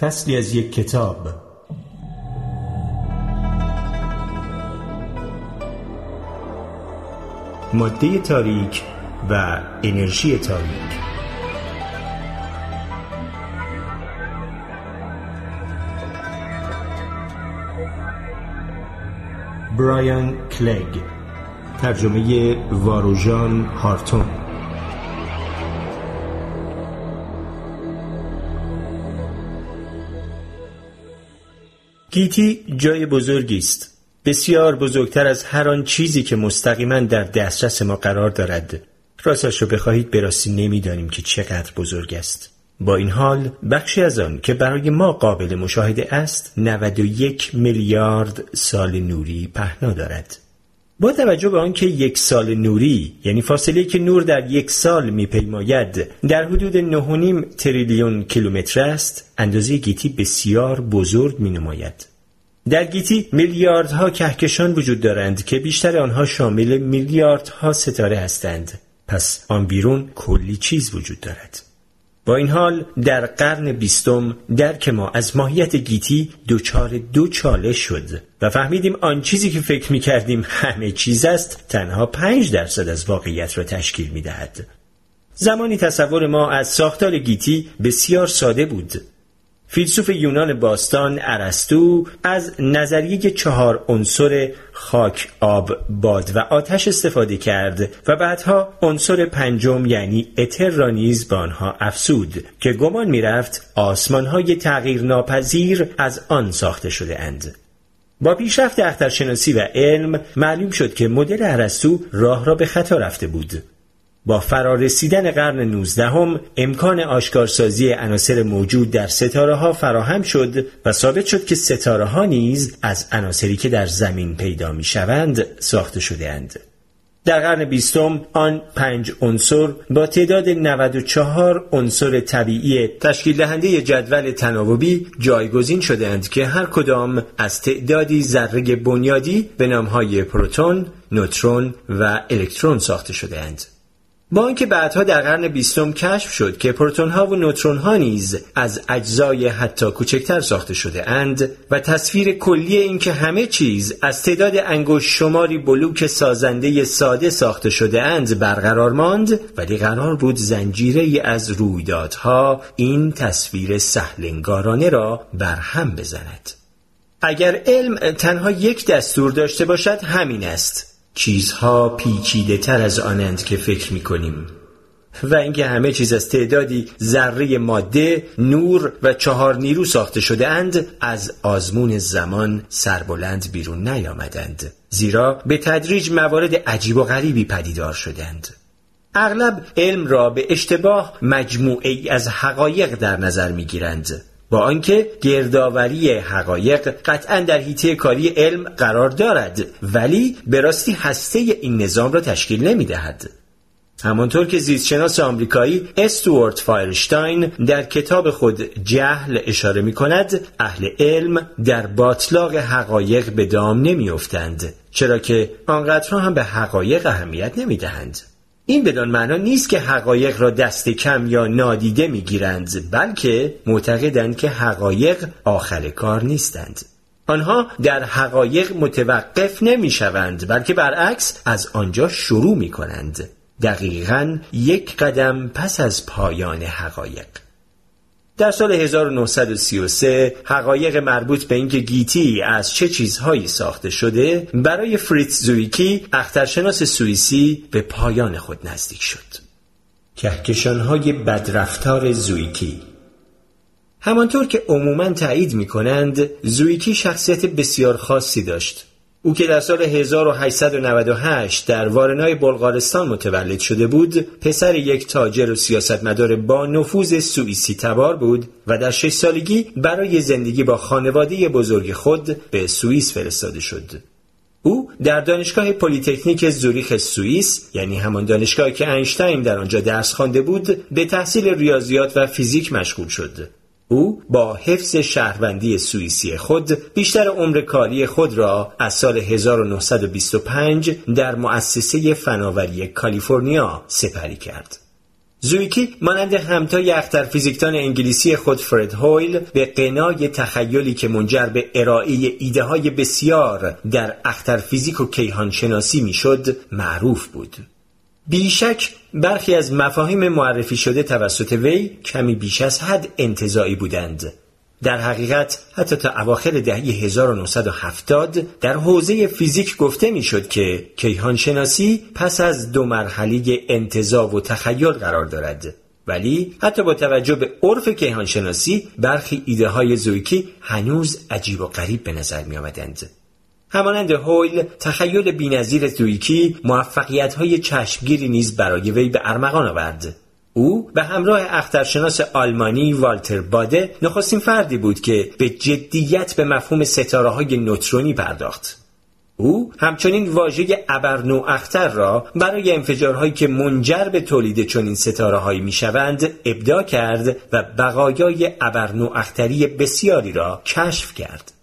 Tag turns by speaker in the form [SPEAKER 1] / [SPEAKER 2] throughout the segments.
[SPEAKER 1] فصلی از یک کتاب. ماده تاریک و انرژی تاریک. برایان کلگ. ترجمه واروژان هارتون. گیتی جای بزرگی است. بسیار بزرگتر از هر آن چیزی که مستقیما در دسترس ما قرار دارد. راستش رو بخواهید به راستی نمی‌دانیم که چقدر بزرگ است. با این حال بخشی از آن که برای ما قابل مشاهده است 91 میلیارد سال نوری پهنا دارد. با توجه به آنکه یک سال نوری یعنی فاصله که نور در یک سال میپیماید در حدود 9.5 تریلیون کیلومتر است اندازه گیتی بسیار بزرگ می نماید. در گیتی میلیاردها کهکشان وجود دارند که بیشتر آنها شامل میلیاردها ستاره هستند پس آن بیرون کلی چیز وجود دارد با این حال در قرن بیستم درک ما از ماهیت گیتی دچار دو چاله شد و فهمیدیم آن چیزی که فکر می کردیم همه چیز است تنها پنج درصد از واقعیت را تشکیل می دهد. زمانی تصور ما از ساختار گیتی بسیار ساده بود فیلسوف یونان باستان ارسطو از نظریه چهار عنصر خاک، آب، باد و آتش استفاده کرد و بعدها عنصر پنجم یعنی اتر را نیز به آنها افسود که گمان می‌رفت آسمانهای تغییر ناپذیر از آن ساخته شده اند. با پیشرفت اخترشناسی و علم معلوم شد که مدل ارسطو راه را به خطا رفته بود با فرارسیدن قرن نوزدهم امکان آشکارسازی عناصر موجود در ستاره ها فراهم شد و ثابت شد که ستاره ها نیز از عناصری که در زمین پیدا می شوند ساخته شده اند. در قرن بیستم آن پنج عنصر با تعداد 94 عنصر طبیعی تشکیل دهنده جدول تناوبی جایگزین شدهاند که هر کدام از تعدادی ذره بنیادی به نامهای پروتون، نوترون و الکترون ساخته شدهاند. با آنکه بعدها در قرن بیستم کشف شد که پروتون ها و نوترون ها نیز از اجزای حتی کوچکتر ساخته شده اند و تصویر کلی اینکه همه چیز از تعداد انگشت شماری بلوک سازنده ساده ساخته شده اند برقرار ماند ولی قرار بود زنجیره از رویدادها این تصویر سهلنگارانه را برهم بزند. اگر علم تنها یک دستور داشته باشد همین است. چیزها پیچیده تر از آنند که فکر می کنیم و اینکه همه چیز از تعدادی ذره ماده، نور و چهار نیرو ساخته شده اند از آزمون زمان سربلند بیرون نیامدند. زیرا به تدریج موارد عجیب و غریبی پدیدار شدند. اغلب علم را به اشتباه مجموعه از حقایق در نظر می گیرند با آنکه گردآوری حقایق قطعا در حیطه کاری علم قرار دارد ولی به راستی هسته این نظام را تشکیل نمی دهد. همانطور که زیستشناس آمریکایی استوارت فایرشتاین در کتاب خود جهل اشاره می کند اهل علم در باطلاق حقایق به دام نمی افتند چرا که آنقدرها هم به حقایق اهمیت نمی دهند. این بدان معنا نیست که حقایق را دست کم یا نادیده می‌گیرند بلکه معتقدند که حقایق آخر کار نیستند. آنها در حقایق متوقف نمی شوند بلکه برعکس از آنجا شروع می کنند دقیقا یک قدم پس از پایان حقایق. در سال 1933 حقایق مربوط به اینکه گیتی از چه چیزهایی ساخته شده برای فریتز زویکی اخترشناس سوئیسی به پایان خود نزدیک شد. کهکشانهای بدرفتار زویکی همانطور که عموما تایید می کنند زویکی شخصیت بسیار خاصی داشت او که در سال 1898 در وارنای بلغارستان متولد شده بود پسر یک تاجر و سیاستمدار با نفوذ سوئیسی تبار بود و در شش سالگی برای زندگی با خانواده بزرگ خود به سوئیس فرستاده شد. او در دانشگاه پلیتکنیک زوریخ سوئیس یعنی همان دانشگاهی که اینشتین در آنجا درس خوانده بود به تحصیل ریاضیات و فیزیک مشغول شد. او با حفظ شهروندی سوئیسی خود بیشتر عمر کاری خود را از سال 1925 در مؤسسه فناوری کالیفرنیا سپری کرد. زویکی مانند همتای اختر فیزیکدان انگلیسی خود فرد هویل به قنای تخیلی که منجر به ارائه ایده های بسیار در اختر فیزیک و کیهان شناسی می‌شد معروف بود. بیشک برخی از مفاهیم معرفی شده توسط وی کمی بیش از حد انتظایی بودند در حقیقت حتی تا اواخر دهه 1970 در حوزه فیزیک گفته می‌شد که کیهان شناسی پس از دو مرحله انتظا و تخیل قرار دارد ولی حتی با توجه به عرف کیهان شناسی برخی ایده های زویکی هنوز عجیب و غریب به نظر می آمدند. همانند هویل تخیل بینظیر زویکی موفقیت های چشمگیری نیز برای وی به ارمغان آورد او به همراه اخترشناس آلمانی والتر باده نخستین فردی بود که به جدیت به مفهوم ستاره های نوترونی پرداخت. او همچنین واژه ابرنو اختر را برای انفجارهایی که منجر به تولید چنین ستاره هایی می شوند ابدا کرد و بقایای ابرنو اختری بسیاری را کشف کرد.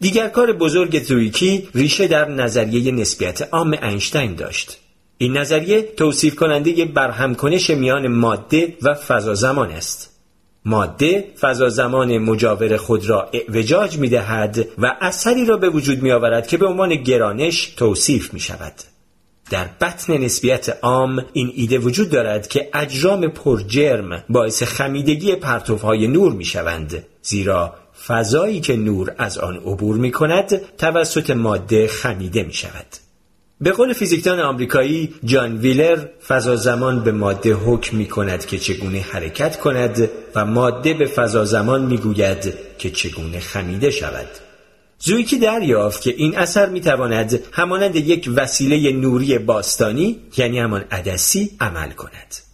[SPEAKER 1] دیگر کار بزرگ زویکی ریشه در نظریه نسبیت عام اینشتین داشت. این نظریه توصیف کننده برهمکنش میان ماده و فضا زمان است. ماده فضا زمان مجاور خود را اعوجاج می دهد و اثری را به وجود می آورد که به عنوان گرانش توصیف می شود. در بطن نسبیت عام این ایده وجود دارد که اجرام پرجرم باعث خمیدگی پرتوهای نور می شوند زیرا فضایی که نور از آن عبور می کند توسط ماده خمیده می شود. به قول فیزیکدان آمریکایی جان ویلر فضا زمان به ماده حکم می کند که چگونه حرکت کند و ماده به فضا زمان می گوید که چگونه خمیده شود. زویکی دریافت که این اثر می تواند همانند یک وسیله نوری باستانی یعنی همان عدسی عمل کند.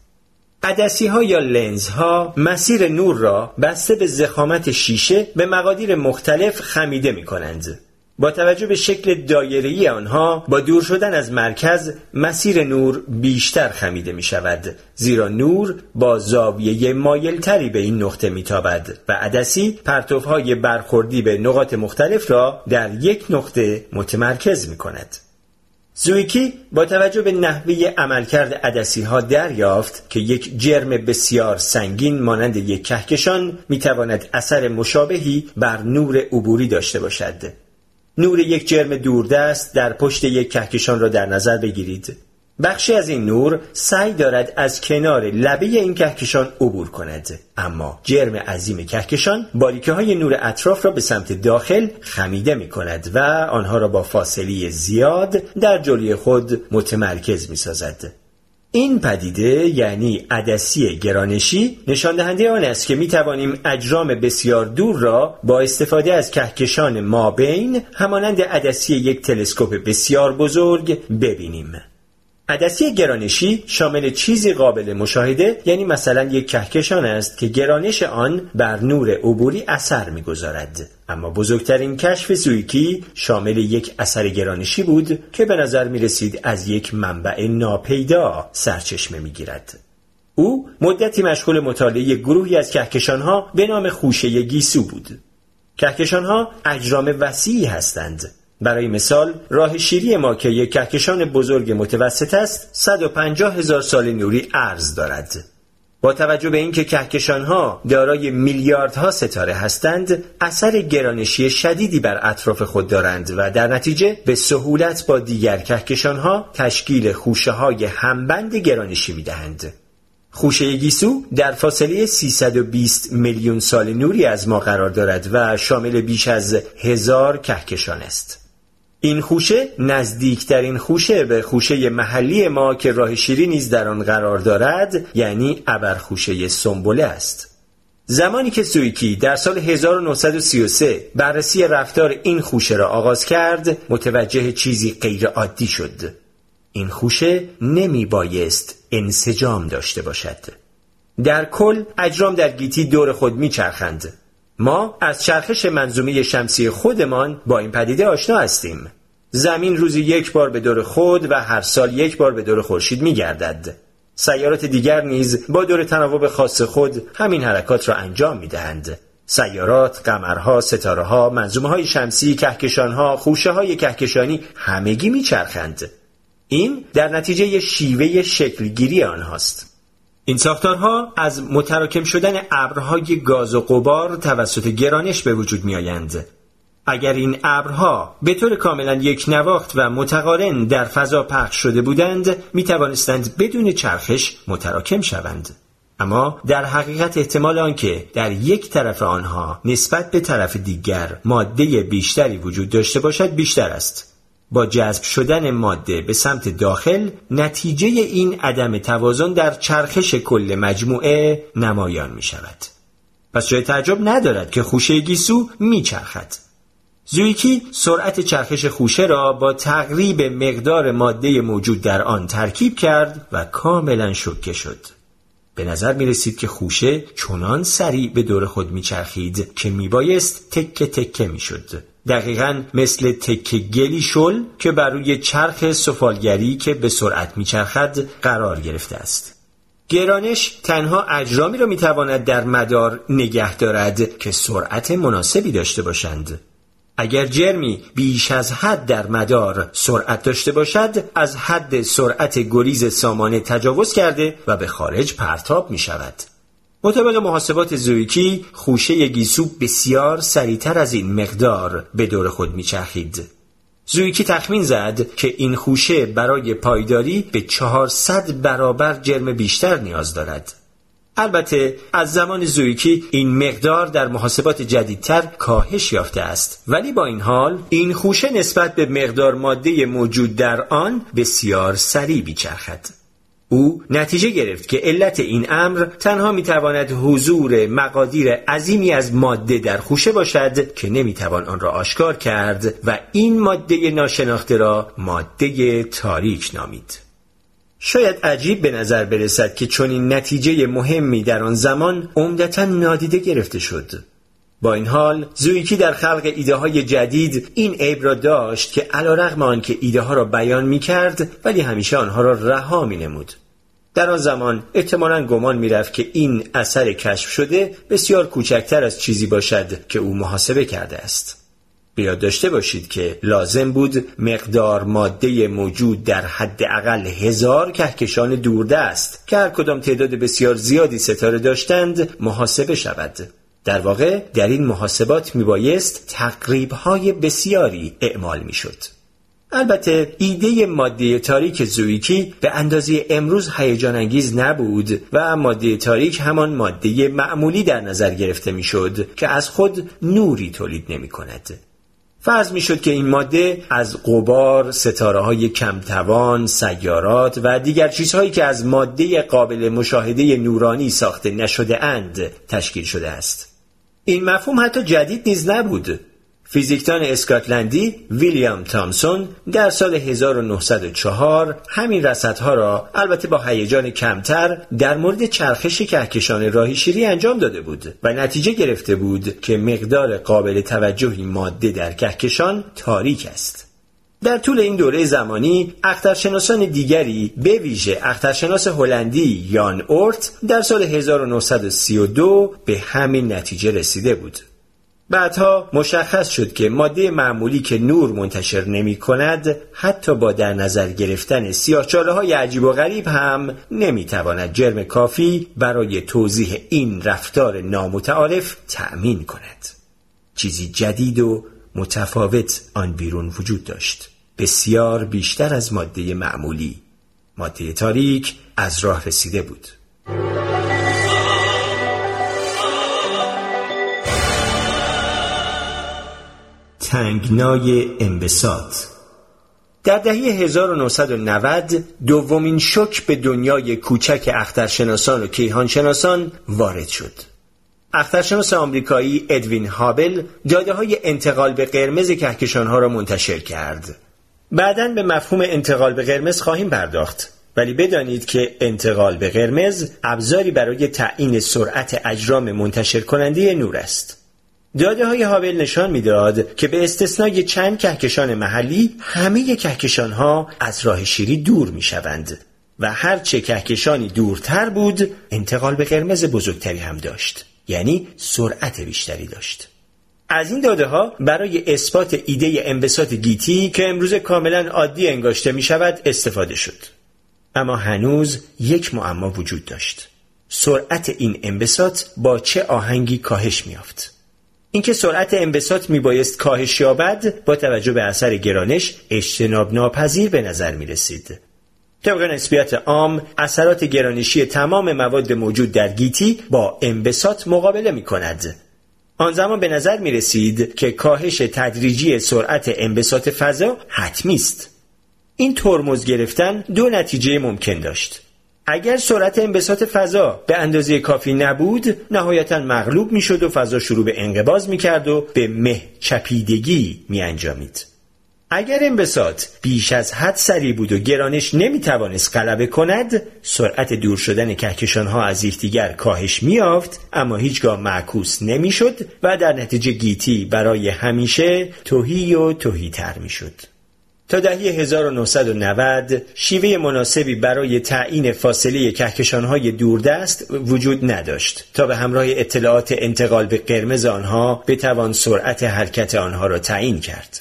[SPEAKER 1] عدسی ها یا لنز ها مسیر نور را بسته به زخامت شیشه به مقادیر مختلف خمیده می کنند. با توجه به شکل دایره‌ای آنها با دور شدن از مرکز مسیر نور بیشتر خمیده می شود زیرا نور با زاویه مایلتری به این نقطه میتابد و عدسی پرتوهای برخوردی به نقاط مختلف را در یک نقطه متمرکز می کند. زویکی با توجه به نحوه عملکرد عدسی ها دریافت که یک جرم بسیار سنگین مانند یک کهکشان می‌تواند اثر مشابهی بر نور عبوری داشته باشد. نور یک جرم دوردست در پشت یک کهکشان را در نظر بگیرید. بخشی از این نور سعی دارد از کنار لبه این کهکشان عبور کند اما جرم عظیم کهکشان باریکه های نور اطراف را به سمت داخل خمیده می کند و آنها را با فاصله زیاد در جلوی خود متمرکز می سازد این پدیده یعنی عدسی گرانشی نشان دهنده آن است که می توانیم اجرام بسیار دور را با استفاده از کهکشان مابین همانند عدسی یک تلسکوپ بسیار بزرگ ببینیم. عدسی گرانشی شامل چیزی قابل مشاهده یعنی مثلا یک کهکشان است که گرانش آن بر نور عبوری اثر می‌گذارد اما بزرگترین کشف زویکی شامل یک اثر گرانشی بود که به نظر می رسید از یک منبع ناپیدا سرچشمه می گیرد. او مدتی مشغول مطالعه گروهی از کهکشانها به نام خوشه گیسو بود. کهکشانها اجرام وسیعی هستند برای مثال راه شیری ما که یک کهکشان بزرگ متوسط است 150 هزار سال نوری عرض دارد. با توجه به اینکه کهکشانها دارای میلیاردها ستاره هستند اثر گرانشی شدیدی بر اطراف خود دارند و در نتیجه به سهولت با دیگر کهکشانها تشکیل خوشه های همبند گرانشی می‌دهند. خوشه گیسو در فاصله 320 میلیون سال نوری از ما قرار دارد و شامل بیش از هزار کهکشان است. این خوشه نزدیکترین خوشه به خوشه محلی ما که راه شیری نیز در آن قرار دارد یعنی ابرخوشه سنبله است. زمانی که سویکی در سال 1933 بررسی رفتار این خوشه را آغاز کرد متوجه چیزی غیر عادی شد. این خوشه نمی بایست انسجام داشته باشد. در کل اجرام در گیتی دور خود می چرخند ما از چرخش منظومه شمسی خودمان با این پدیده آشنا هستیم زمین روزی یک بار به دور خود و هر سال یک بار به دور خورشید میگردد سیارات دیگر نیز با دور تناوب خاص خود همین حرکات را انجام می دهند. سیارات، قمرها، ستاره ها، منظومه های شمسی، کهکشان ها، خوشه های کهکشانی همگی میچرخند. این در نتیجه شیوه شکلگیری آنهاست. این ساختارها از متراکم شدن ابرهای گاز و غبار توسط گرانش به وجود می آیند. اگر این ابرها به طور کاملا یک نواخت و متقارن در فضا پخش شده بودند می توانستند بدون چرخش متراکم شوند اما در حقیقت احتمال آنکه در یک طرف آنها نسبت به طرف دیگر ماده بیشتری وجود داشته باشد بیشتر است با جذب شدن ماده به سمت داخل نتیجه این عدم توازن در چرخش کل مجموعه نمایان می شود پس جای تعجب ندارد که خوشه گیسو می چرخد زویکی سرعت چرخش خوشه را با تقریب مقدار ماده موجود در آن ترکیب کرد و کاملا شکه شد. به نظر می رسید که خوشه چنان سریع به دور خود می چرخید که می بایست تکه تکه می شد. دقیقا مثل تکه گلی شل که بر روی چرخ سفالگری که به سرعت می چرخد قرار گرفته است. گرانش تنها اجرامی را می تواند در مدار نگه دارد که سرعت مناسبی داشته باشند. اگر جرمی بیش از حد در مدار سرعت داشته باشد از حد سرعت گریز سامانه تجاوز کرده و به خارج پرتاب می شود. مطابق محاسبات زویکی خوشه گیسو بسیار سریعتر از این مقدار به دور خود میچرخید. زویکی تخمین زد که این خوشه برای پایداری به 400 برابر جرم بیشتر نیاز دارد. البته از زمان زویکی این مقدار در محاسبات جدیدتر کاهش یافته است ولی با این حال این خوشه نسبت به مقدار ماده موجود در آن بسیار سریع بیچرخد او نتیجه گرفت که علت این امر تنها می‌تواند حضور مقادیر عظیمی از ماده در خوشه باشد که نمی‌توان آن را آشکار کرد و این ماده ناشناخته را ماده تاریک نامید شاید عجیب به نظر برسد که چنین نتیجه مهمی در آن زمان عمدتا نادیده گرفته شد با این حال زویکی در خلق ایده های جدید این عیب را داشت که علا رغم آنکه ایده ها را بیان می کرد ولی همیشه آنها را رها می نمود. در آن زمان احتمالا گمان می رفت که این اثر کشف شده بسیار کوچکتر از چیزی باشد که او محاسبه کرده است. بیاد داشته باشید که لازم بود مقدار ماده موجود در حد اقل هزار کهکشان دوردست که هر کدام تعداد بسیار زیادی ستاره داشتند محاسبه شود. در واقع در این محاسبات میبایست تقریبهای بسیاری اعمال می‌شد. البته ایده ماده تاریک زویکی به اندازه امروز هیجان انگیز نبود و ماده تاریک همان ماده معمولی در نظر گرفته می‌شد که از خود نوری تولید نمی کند. فرض می شد که این ماده از قبار، ستاره های کمتوان، سیارات و دیگر چیزهایی که از ماده قابل مشاهده نورانی ساخته نشده اند تشکیل شده است. این مفهوم حتی جدید نیز نبود فیزیکدان اسکاتلندی ویلیام تامسون در سال 1904 همین رصدها را البته با هیجان کمتر در مورد چرخش کهکشان راهی شیری انجام داده بود و نتیجه گرفته بود که مقدار قابل توجهی ماده در کهکشان تاریک است. در طول این دوره زمانی اخترشناسان دیگری به ویژه اخترشناس هلندی یان اورت در سال 1932 به همین نتیجه رسیده بود. بعدها مشخص شد که ماده معمولی که نور منتشر نمی کند حتی با در نظر گرفتن سیاهچاله های عجیب و غریب هم نمی تواند جرم کافی برای توضیح این رفتار نامتعارف تأمین کند. چیزی جدید و متفاوت آن بیرون وجود داشت. بسیار بیشتر از ماده معمولی. ماده تاریک از راه رسیده بود. تنگنای انبساط در دهه 1990 دومین شک به دنیای کوچک اخترشناسان و کیهانشناسان وارد شد. اخترشناس آمریکایی ادوین هابل داده های انتقال به قرمز کهکشان ها را منتشر کرد. بعدا به مفهوم انتقال به قرمز خواهیم پرداخت. ولی بدانید که انتقال به قرمز ابزاری برای تعیین سرعت اجرام منتشر کننده نور است. داده های هابل نشان می‌داد که به استثنای چند کهکشان محلی همه کهکشان ها از راه شیری دور می شوند و هرچه کهکشانی دورتر بود انتقال به قرمز بزرگتری هم داشت یعنی سرعت بیشتری داشت. از این داده ها برای اثبات ایده انبساط گیتی که امروز کاملا عادی انگاشته می شود استفاده شد. اما هنوز یک معما وجود داشت. سرعت این انبساط با چه آهنگی کاهش میافت اینکه سرعت انبساط میبایست کاهش یابد با توجه به اثر گرانش اجتناب ناپذیر به نظر می رسید. طبق نسبیت عام اثرات گرانشی تمام مواد موجود در گیتی با انبساط مقابله می کند. آن زمان به نظر می رسید که کاهش تدریجی سرعت انبساط فضا حتمی است. این ترمز گرفتن دو نتیجه ممکن داشت. اگر سرعت انبساط فضا به اندازه کافی نبود نهایتا مغلوب می‌شد و فضا شروع به انقباز می‌کرد و به مه چپیدگی می انجامید. اگر انبساط بیش از حد سریع بود و گرانش نمی‌توانست غلبه کند سرعت دور شدن کهکشان ها از یکدیگر کاهش میافت اما هیچگاه معکوس نمی‌شد و در نتیجه گیتی برای همیشه توهی و توهی تر می‌شد تا دهه 1990 شیوه مناسبی برای تعیین فاصله کهکشانهای دوردست وجود نداشت تا به همراه اطلاعات انتقال به قرمز آنها بتوان سرعت حرکت آنها را تعیین کرد.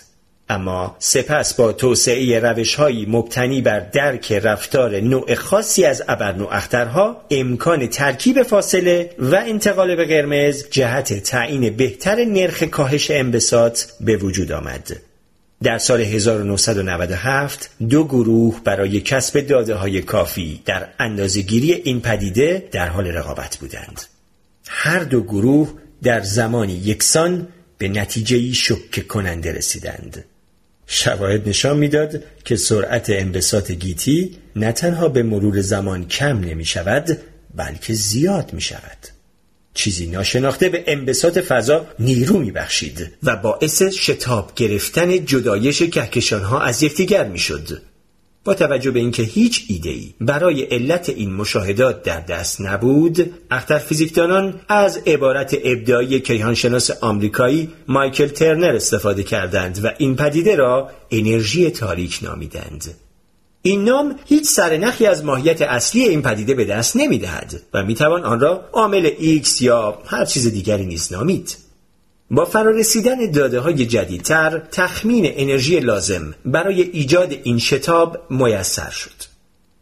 [SPEAKER 1] اما سپس با توسعه روشهایی مبتنی بر درک رفتار نوع خاصی از ابرنواخترها امکان ترکیب فاصله و انتقال به قرمز جهت تعیین بهتر نرخ کاهش انبساط به وجود آمد. در سال 1997 دو گروه برای کسب داده های کافی در اندازگیری این پدیده در حال رقابت بودند. هر دو گروه در زمانی یکسان به نتیجه شک کننده رسیدند. شواهد نشان می‌داد که سرعت انبساط گیتی نه تنها به مرور زمان کم نمی شود بلکه زیاد می شود. چیزی ناشناخته به انبساط فضا نیرو میبخشید و باعث شتاب گرفتن جدایش کهکشانها از یکدیگر می‌شد. با توجه به اینکه هیچ ای برای علت این مشاهدات در دست نبود اختر فیزیکدانان از عبارت ابداعی کیهانشناس آمریکایی مایکل ترنر استفاده کردند و این پدیده را انرژی تاریک نامیدند. این نام هیچ سرنخی از ماهیت اصلی این پدیده به دست نمی دهد و می توان آن را عامل X یا هر چیز دیگری نیز نامید. با فرارسیدن داده های جدیدتر تخمین انرژی لازم برای ایجاد این شتاب میسر شد.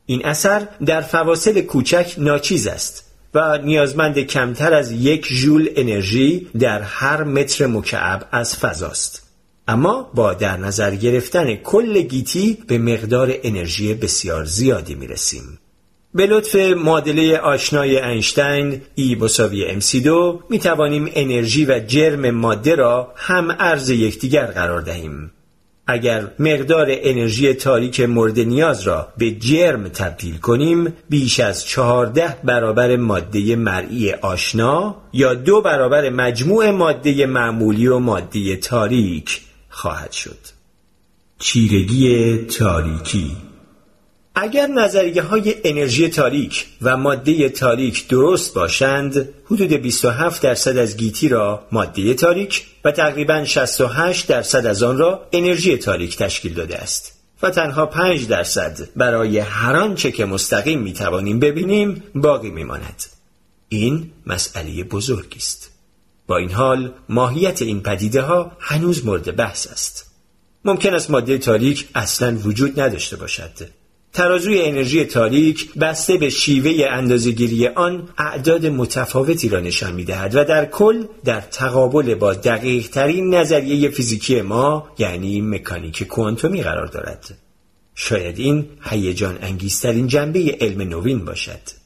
[SPEAKER 1] این اثر در فواصل کوچک ناچیز است و نیازمند کمتر از یک ژول انرژی در هر متر مکعب از فضاست. اما با در نظر گرفتن کل گیتی به مقدار انرژی بسیار زیادی می رسیم. به لطف معادله آشنای اینشتین ای بساوی MC2 می توانیم انرژی و جرم ماده را هم ارز یکدیگر قرار دهیم. اگر مقدار انرژی تاریک مورد نیاز را به جرم تبدیل کنیم بیش از چهارده برابر ماده مرئی آشنا یا دو برابر مجموع ماده معمولی و ماده تاریک خواهد شد چیرگی تاریکی اگر نظریه های انرژی تاریک و ماده تاریک درست باشند حدود 27 درصد از گیتی را ماده تاریک و تقریبا 68 درصد از آن را انرژی تاریک تشکیل داده است و تنها 5 درصد برای هر آنچه که مستقیم می توانیم ببینیم باقی می ماند. این مسئله بزرگی است. با این حال ماهیت این پدیده ها هنوز مورد بحث است. ممکن است ماده تاریک اصلا وجود نداشته باشد. ترازوی انرژی تاریک بسته به شیوه اندازهگیری آن اعداد متفاوتی را نشان می دهد و در کل در تقابل با دقیق ترین نظریه فیزیکی ما یعنی مکانیک کوانتومی قرار دارد. شاید این هیجان انگیزترین جنبه علم نوین باشد.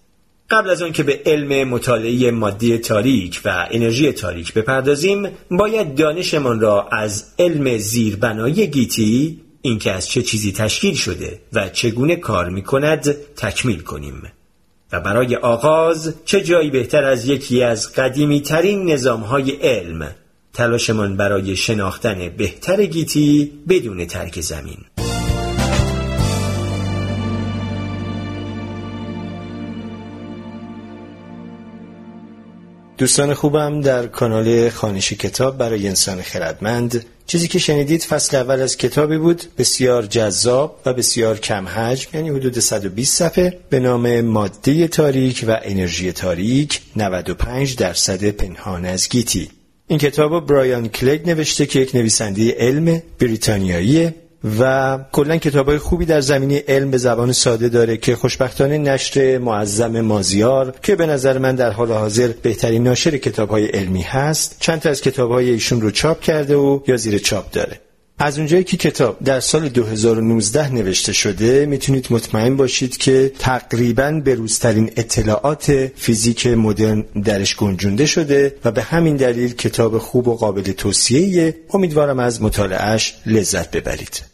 [SPEAKER 1] قبل از آنکه به علم مطالعه مادی تاریک و انرژی تاریک بپردازیم باید دانشمان را از علم زیربنایی گیتی اینکه از چه چیزی تشکیل شده و چگونه کار می کند تکمیل کنیم. و برای آغاز چه جایی بهتر از یکی از قدیمی ترین نظام های علم؟ تلاشمان برای شناختن بهتر گیتی بدون ترک زمین. دوستان خوبم در کانال خانش کتاب برای انسان خردمند چیزی که شنیدید فصل اول از کتابی بود بسیار جذاب و بسیار کم حجم یعنی حدود 120 صفحه به نام ماده تاریک و انرژی تاریک 95 درصد پنهان از گیتی. این کتاب برایان کلگ نوشته که یک نویسنده علم بریتانیاییه. و کلا کتابای خوبی در زمینه علم به زبان ساده داره که خوشبختانه نشر معظم مازیار که به نظر من در حال حاضر بهترین ناشر کتابهای علمی هست. چند تا از کتابهای ایشون رو چاپ کرده و یا زیر چاپ داره. از اونجایی که کتاب در سال 2019 نوشته شده می‌تونید مطمئن باشید که تقریبا به روزترین اطلاعات فیزیک مدرن درش گنجونده شده و به همین دلیل کتاب خوب و قابل توصیه امیدوارم از مطالعهش لذت ببرید.